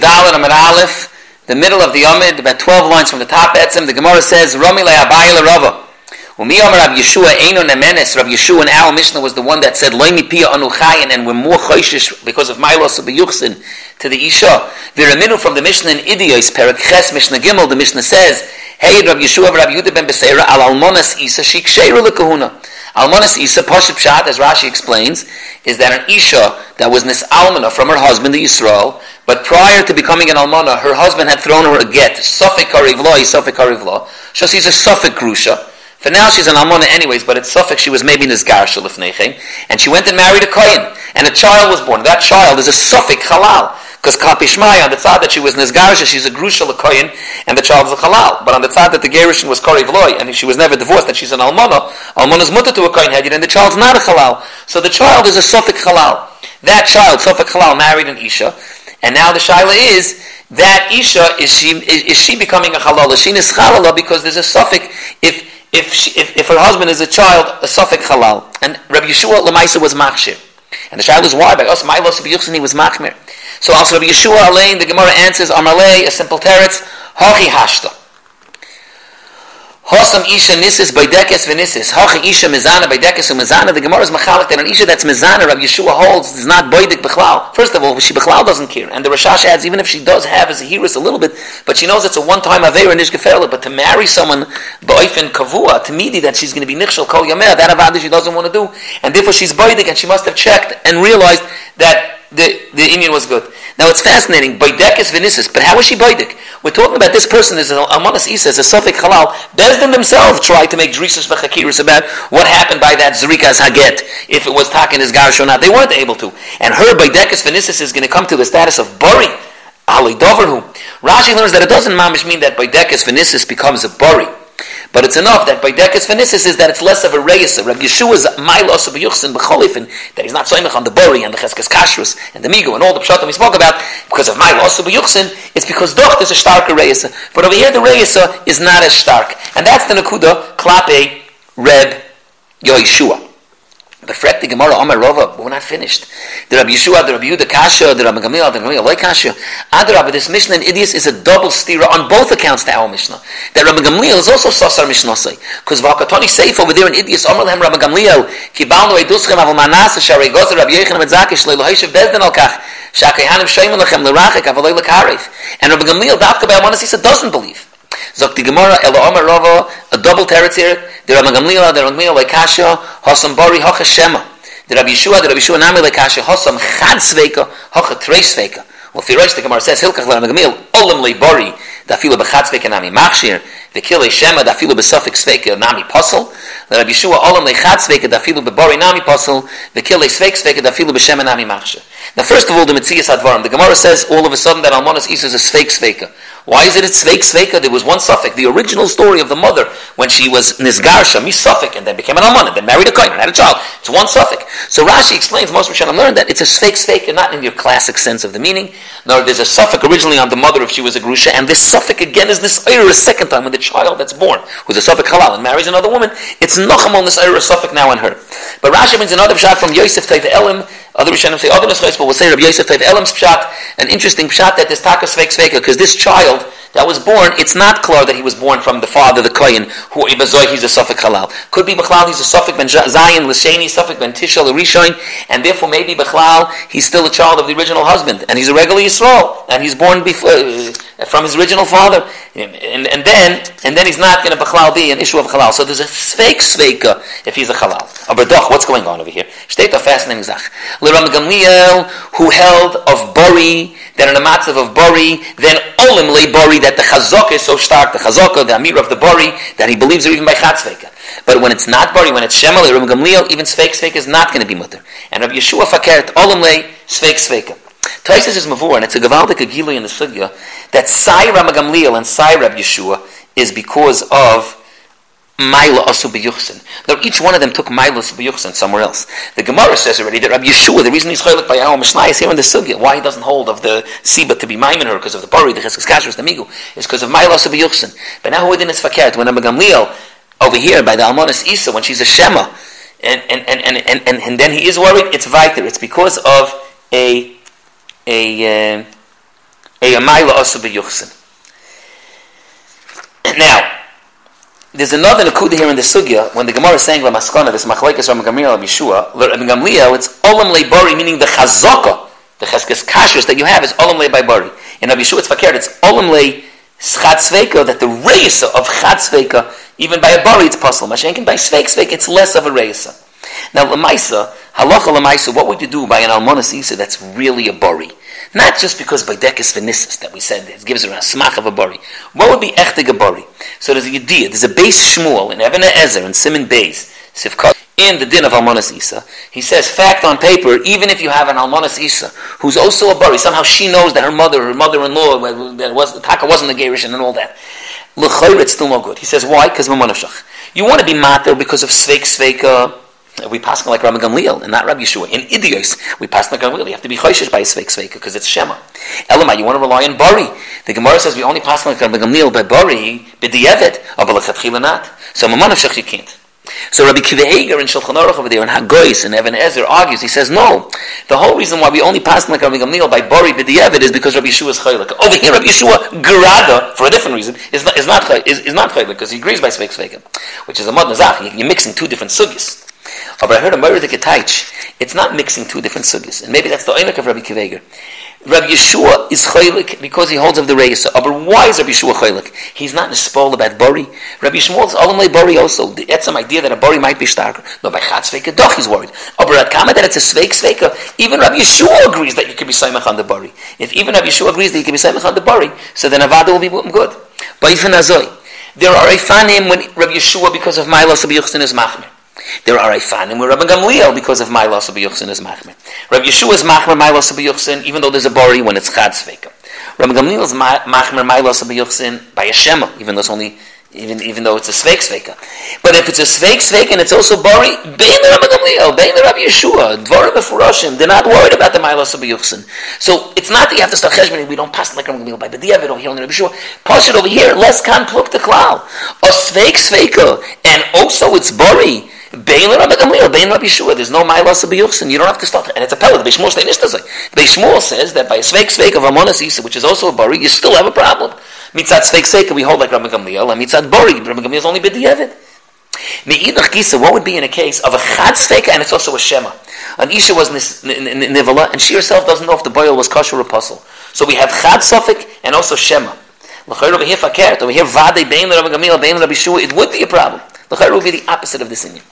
Dalet Amid Aleph, the middle of the Amid, about 12 lines from the top Etzem, the Gemara says, Romi le Abayi le Rava. Umi Omer Rav Yeshua Eino Nemenes, Rav Yeshua and Al Mishnah was the one that said, Loimi Pia Anu Chayin, and we're more choishish because of Milos of Beyuchsin to the Isha. Viraminu from the Mishnah in Idios, Perak Ches, Mishnah Gimel, the Mishnah says, Hey, Rav Yeshua Rav Yehuda ben Beseira, Al Almonas Isa, Shik Sheiru Lekahuna. Almonas Isa, Pashup Pshat, as Rashi explains, is that an Isha that was Nis Almana from her husband, the Yisrael, but prior to becoming an Almana, her husband had thrown her a get, Sufik Harivla, Sufik Harivla, so she's a Sufik Grusha. For now she's an Almana anyways, but it's Sufik, she was maybe Nizgar Shalifnechem, and she went and married a Kohen, and a child was born. That child is a Sufik Halal. Because Kapishmai, on the side that she was Nizgarsha, she's a Grusha Lakoyin, and the child is a Halal. But on the side that the Gerishin was Kori Vloy, and she was never divorced, and she's an Almana, Almana's mutter to a Koyin Hedid, and the child's not a Halal. So the child is a Sufik Halal. That child, Sufik Halal, married an Isha, and now the Shaila is, that Isha, is she, is, is she becoming a Halal? Is she Nischalala because there's a Sufik, if, if, she, if, if her husband is a child, a Sufik Halal. And Rabbi Yeshua Lamaisa was Machshir. And the Shaila is why? By us, Milos he was Machmir. So also Rabbi Yeshua Alain, the Gemara answers, Amalei, a simple teretz, Hachi Hashta. Hosam Isha Nisis Baidekes Venisis. Hachi Isha Mizana Baidekes Mizana. The Gemara is Machalik that an Isha that's Mizana, Rabbi Yeshua holds, is not Baidik Bechlal. First of all, she Bechlal doesn't care. And the Rashash adds, even if she does have as a heiress a little bit, but she knows it's a one-time Aveira Nish Geferla, but to marry someone Ba'oifen Kavua, to Midi, that she's going to be Nichshel Kol Yameh, that Avada she doesn't want to do. And therefore she's Baidik, and she must have checked and realized that the, the Indian was good. Now it's fascinating. Baidekis vinisis. But how is she baidik? We're talking about this person is Amanas Isa, is a Suffolk halal. Bezdin themselves tried to make drisas v'chakiris about what happened by that zrikas haget, if it was taken as garish or not. They weren't able to. And her baidekis vinisis is going to come to the status of buri. Ali doverhu. Rashi learns that it doesn't mamish mean that baidekis vinisis becomes a buri. But it's enough that by Dekas Venisis is that it's less of a reyes. Rabbi Yeshua's Milos of Yuchsin B'cholifin, that he's not Soimach on the Bori and the Cheskes Kashrus and the Migo and all the Pshatim we spoke about, because of Milos of Yuchsin, it's because Doch is a starker reyes. But over here the reyes is not as stark. And that's the Nakuda, Klape, Reb, Yeshua. But fret the Gemara, Omar Rova, we're not finished. The Rabbi Yeshua, the Rabbi Yehuda Kasha, the Rabbi Gamil, the Rabbi Gamil, Kasha. Adarabba, this Mishnah in Idias is a double stira on both accounts to our Mishnah. That Rabbi Gamliel is also Sasar Mishnasai. Because Vakatoni Seif over there in Idias, Omar Lehem Rabbi Gamliel, Kibalnu Eiduschem Aval Manas, Shari Gozer Rabbi Yechon Metzakish, Leilu Haishav Bezdin Al Kach, Shakai Hanim Shaiman Lechem Lerachik, Avalei Lekarif. And Rabbi Gamliel, Dafka Bei Amanas, doesn't believe. Sagt die Gemara, Ela Omer Rava, a double territory, der Rama Gamlila, der Rama Gamlila, Lekasha, Hosam Bari, Hoche Shema. Der Rabbi Yeshua, der Rabbi Yeshua, Nami Lekasha, Hosam Chad Sveika, Hoche Trey Sveika. Well, Firoish, the Gemara says, Hilkach, Lera Gamlila, Olam Le Bari, da viele Bechad Sveika, Nami Machshir, the Kile Shema, da filo besofik Sveika Nami Posel, the Rabbi Yeshua, Olam Le Chad Sveika, da filo bebari Nami Posel, the Kile Sveik Sveika, da filo beshema Nami Machshir. Now, first of all, the Metzias Advarim, the Gemara says all of a sudden that Almonas Isa is a Sveik Sveika. Why is it it's Sveik Sveika? There was one suffix. The original story of the mother when she was Nizgarsha, mi and then became an Almana, then married a Kohen and had a child. It's one suffix. So Rashi explains, most Rishonim learned that it's a Sveik Sveika, not in your classic sense of the meaning, nor there's a suffix originally on the mother if she was a Grusha, and this suffix again is this a second time when the child that's born, who's a suffix halal, and marries another woman, it's Nocham on this Ira suffix now on her. But Rashi brings another shot from Yosef Taiv Elim, other Rishonim say other Neschais, but we'll say Rabbi Yosef Taiv Elim's pshat, an interesting pshat that this Taka Sveik Sveika, because this child, that was born, it's not clear that he was born from the father, the Kohen, who Ibazoi, he's a Sufik Halal. Could be Bechlal, he's a Sufik Ben Zayin, Lashani, Sufik Ben Tishal, Rishoin, and therefore maybe Bechlal, he's still a child of the original husband, and he's a regular Yisrael, and he's born before, uh, from his original father, and, and, then and then he's not going to Bechlal be an issue of Halal. So there's a fake Sveika if he's a Halal. A Berdach, what's going on over here? State a fascinating Zach. Liram Gamliel, who held of Bori, that in a matzav of Bori, then Olim le Bori, that the Chazok is so stark, the Chazok, the Amir of the Bori, that he believes it even by Chatzveka. But when it's not Bori, when it's Shemal, Ram Gamliel, even Sveik Sveik is not going to be mutter. And Rabbi Yeshua Fakert, Olim le Sveik Sveika. Taisus is Mavur, and it's a Gavaldik Agili in the Sugya, that Sai Ram Gamliel and Sai Rabbi Yeshua is because of Maila Asu B'Yuchsin. Now, each one of them took Maila Asu B'Yuchsin somewhere else. The Gemara says already that Rabbi Yeshua, the reason he's chaylik by our Mishnah is here in the Sugya, why he doesn't hold of the Siba to be Maimon her because of the Bari, the Cheskes Kashrus, the Migu, is because of Maila Asu B'Yuchsin. But now who did it's fakert? When Rabbi Gamliel, over here by the Almonis Isa, when she's a Shema, and, and, and, and, and, and, and then he is worried, it's Viter. It's because of a, a, uh, a Amayla also b'yuchsin. Now, there's another nakuda here in the sugya when the Gemara is saying Maskana, this machlekes from Gamliel Yeshua, Gamliel, it's olam leibari, meaning the chazaka, the cheskes kashrus that you have is olam leibari. In Rabbi Yeshua, it's fakir, it's olam le schad that the reisa of chad even by a bari, it's possible. Mashenkin by sveik sveik, it's less of a reisa. Now, lemaisa, halacha lemaisa, what would you do by an almonas isa that's really a bari? Not just because by dekis venisis that we said it gives her a smach of a bari. What would be echtig a bari? So there's a yediyah, there's a Beis Shmuel in Evan Ezer and Simon Beis, Sivkot, in the din of Almonas Isa. He says, fact on paper, even if you have an Almonas Isa, who's also a bari, somehow she knows that her mother, her mother-in-law, that was, Taka wasn't a Gerish and all that. L'chayr, it's still no good. He says, why? Because You want to be matter because of sveik sveika, we pass like Rabbi Gamliel and not Rabbi Yeshua. In Idios, we pass like Gamliel. You have to be choishish by Sveik Sveika because it's Shema. Elamai, you want to rely on Bari. The Gemara says we only pass like Rabbi Gamliel by Bari, b'di'evet, but l'chatchila not. So Mamanashach you can't. So Rabbi Kiva in Shulchan Aruch over there, and Hagois and Evan Ezer argues. He says no. The whole reason why we only pass like Rabbi Gamliel by Bari b'di'evet is because Rabbi Yeshua is chaylik. Over here, Rabbi Yeshua Gerada, for a different reason, is not is not is, is not chaylik because he agrees by Sveik Sveika, which is a mod nazach. You're mixing two different sugis. But I heard a Moira the Getaich. It's not mixing two different sugis. And maybe that's the oinik of Rabbi Akiva Eiger. Rabbi Yeshua is chaylik because he holds of the reisa. But why is Rabbi Yeshua chaylik? He's not spoil about bori. Rabbi Shmuel is only bori also. That's some idea that a bori might be starker. No, by chat sveika doch he's worried. But at kama that it's a sveik sveika. Even Rabbi Yeshua agrees that you can be saimach on the bori. If even Rabbi Yeshua agrees that you can be saimach on the bori, so then avada will be good. But even azoi, there are a fanim when Rabbi Yeshua because of Milos Rabbi Yochanan is machmir. There are a Ifanim where Rabbi Gamliel because of my loss of Yuchsin is Machmer. Rabbi Yeshua is Machmer of Yuchsin even though there's a Bori when it's Chad Sveka. Rabbi Gamliel is Machmer of Yuchsin by a Shema even though it's only even even though it's a sveik sveika. But if it's a sveik sveik and it's also bari, bein the Rabbi Gamliel, bein the Rabbi Yeshua, dvarim befurashim, they're not worried about the milos of Yuchsin. So it's not that you have to start cheshboning. We don't pass like Rabbi Gamliel by the diavad over here on the Rabbi Yeshua. Pass it over here. Less kan pluk the klal. A sveik sveika and also it's bari. Bein Rabbi Gamliel, Bein Rabbi Yeshua. There's no Mailas of Biyuchsin. You don't have to stop. And it's a pellet. The. The Beis Shmuel says that by a Sveik Sveik of Amonas Isa, which is also a Bari, you still have a problem. Mitzat Sveik Sveik, we hold like Rabbi Gamliel, and Mitzat Bari, Rabbi Gamliel is only B'di'evid. Me'idach Gisa, what would be in a case of a Chad Sveika and it's also a Shema? An Isha was Nivala, and she herself doesn't know if the boil was kosher or puzzle. So we have Chad Sufik and also Shema. L'chayr over here fakert, over here Vade, Bein Rabbi Gamliel, Bein Rabbi Shua, it would be a problem. L'chayr would be the opposite of this inyan.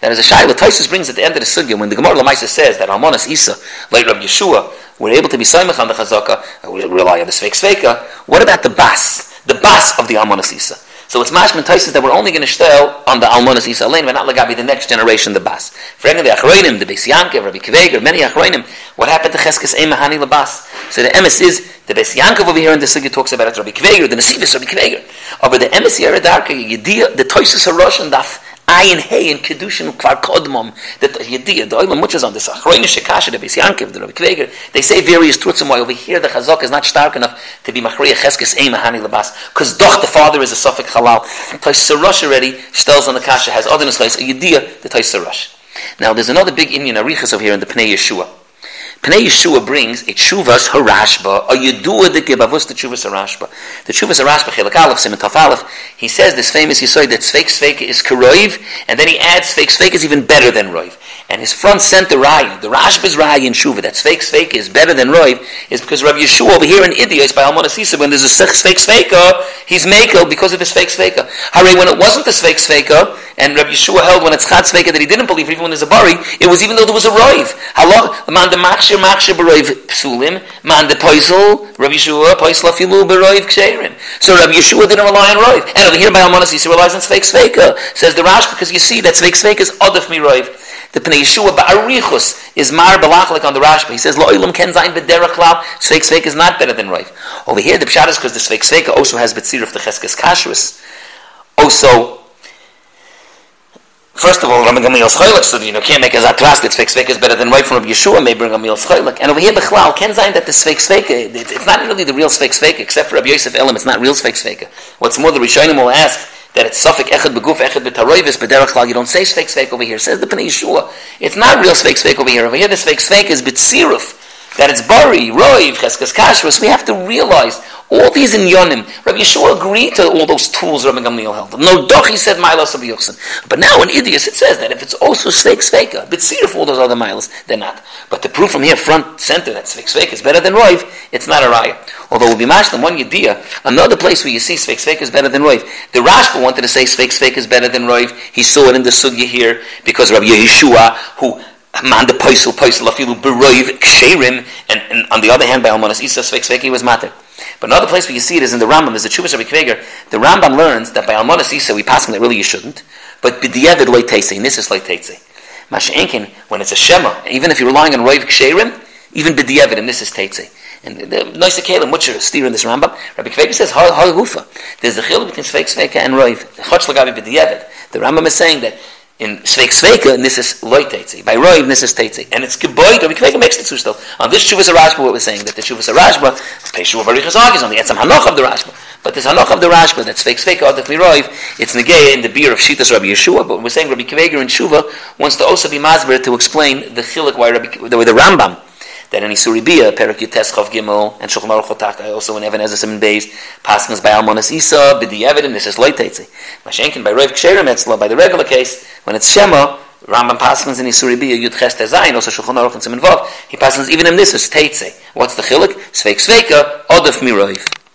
That is a shayla. Taisus brings at the end of the sugya when the Gemara Lamaisa says that Almonas Isa, like Rabbi Yeshua, were able to be Saimach on the Chazaka, we rely on the Sveik Sveika. What about the Bas? The Bas of the Almonas Isa. So it's mashman taisis that we're only going to stel on the Almonas Isa Lane, we're not lagabi the next generation, the Bas. For any of the Achroinim, the Beis Yankev, Rabbi Akiva Eiger, many Achroinim, what happened to Cheskes Eimahani Labas? So the emes is, the Beis Yankov over here in the Sugya talks about it, Rabbi Akiva Eiger, the Nesivis, Rabbi Akiva Eiger. Over the emes here, the Toisus HaRosh and Daf, ayin hey in kedushin kvar kodmom that idea the oil much is on this achroine shekasha the bisi ankev the kveger they say various truths and why over here the chazak is not stark enough to be machriya cheskes ein mahani labas because doch the father is a suffix halal tais sarosh already stells on the kasha has other nislais a idea the tais sarosh now there's another big Indian arichas over here in the Pnei Yeshua Pnei Yeshua brings a Chuvas Harashba, a Yedua de Gebavus the Chuvas Harashba. The Chuvas Harashba, Chelik Aleph, Simon Aleph, he says this famous Yisoid that Sveik Sveik is Karoiv, and then he adds Sveik Sveik is even better than Roiv. And his front center Raya, the Rashba's Raya in Shuva, that Sveik Sveik is better than Roiv, is because Rabbi Yeshua over here in Idios is by Almona Sisa, when there's a Sveik Sveika, he's Mako because of the Sveik Sveika. Hare, when it wasn't the Sveik Sveika, and Rabbi Yeshua held when it's Chad Sveika that he didn't believe, even when there's a Bari, it was even though there was a Roiv. Halach, man the Machshir Machshir Baroiv Psulim, man the Poisel, Rabbi Yeshua, Poisel Afilu Ksherin. So Rabbi Yeshua didn't rely on Roiv. And over here by Almona Sisa relies on Sveik Sveika, says the Rash, because you see that Sveik Sveika is Odif Mi Roiv. The Pnei Yeshua Ba'arichus is Mar Balachlik on the Rashba. He says, Lo Ilam Ken Zayin B'derach Lau, Sveik Sveik is not better than Rav. Over here, the Pshat is because the Sveik Sveik also has Betzir of the Cheskes Kashrus. Also, First of all, Rabbi Gamliel Schoilik, so you know, can't make a zatras that Sveik Sveik is better than right from Rabbi Yeshua, may bring Gamliel Schoilik. And over here, Bechlal, Ken Zayin that the Sveik Sveik, it's not really the real Sveik Sveik, except for Rabbi Yosef Elam, it's not real Sveik Sveik. What's more, the Rishonim will ask, that it's suffik echad beguf echad betaroivis bederach klal. You don't say sveik sveik over here. Says the Pnei Yeshua. It's not real sveik sveik over here. Over here, the sveik sveik is b'tziruf. that it's bari, roiv, cheskes kashrus, we have to realize all these in Yonim, Rabbi Yeshua agreed to all those tools Rabbi Gamliel held. No dochi said milas of Yuchsin. But now in Idias it says that if it's also sveik sveika, but see if all those other milas, they're not. But the proof from here, front, center, that sveik sveika is better than roiv, it's not a raya. Although we'll be mashlim one yediyah, another place where you see sveik sveika is better than roiv. The Rashba wanted to say sveik sveika is better than roiv. He saw it in the sugya here because Rabbi Yeshua, who man the poisel poisel afilu beroiv ksherim, and, and on the other hand by Almanas Isa sveik sveika was matter. But another place where you see it is in the Rambam, there's a Chuvas Rabbi Kveger. The Rambam learns that by Almanas Isa we pass him that really you shouldn't, but b'diavad loy teitze, this loy teitze. Masha'enkin, when it's a Shema, even if you're relying on Roiv Ksherim, even b'diavad, and this is teitze. And the nice Kalim, what's your steer in this Rambam? Rabbi Kveger says, ha gufa. There's a chil between Sveik Sveika and Roiv. Chotz lagavi b'diavad. The Rambam is saying that in Sveik Sveika, this is loy teitze. By Roiv, this is teitze. And it's geboid, Rabbi Akiva Eiger makes the two still. On this Shuvas Rashba, what we're saying, that the Peshu of Arichas Agis, on the Etzam Hanoch of the Rashba. But this Hanoch of the Rashba, that Sveik Sveika, Adif Miroiv, it's Negei in the beer of Shitas Rabbi Yeshua, but we're saying Rabbi Akiva Eiger in Shuva wants to also be Masber to explain the Chilik why Rabbi, the, the Rambam, that in Isuri Bia, Perak Yutes Chav Gimel, and Shulchan Aruch Chotaka, also in Evan Ezra Simon Beis, Paskas by Almonas Isa, B'di Evidin, this is Loitetze. Mashenkin by Rav Ksherim Etzla, by the regular case, when it's Shema, Rambam Paskins in Isuri Bia, Yud Ches Tezayin, also Shulchan Aruch and Simon Vav, he Paskins even in this is Teitze. What's the Chilik? Sveik Sveika, Odef Miroiv.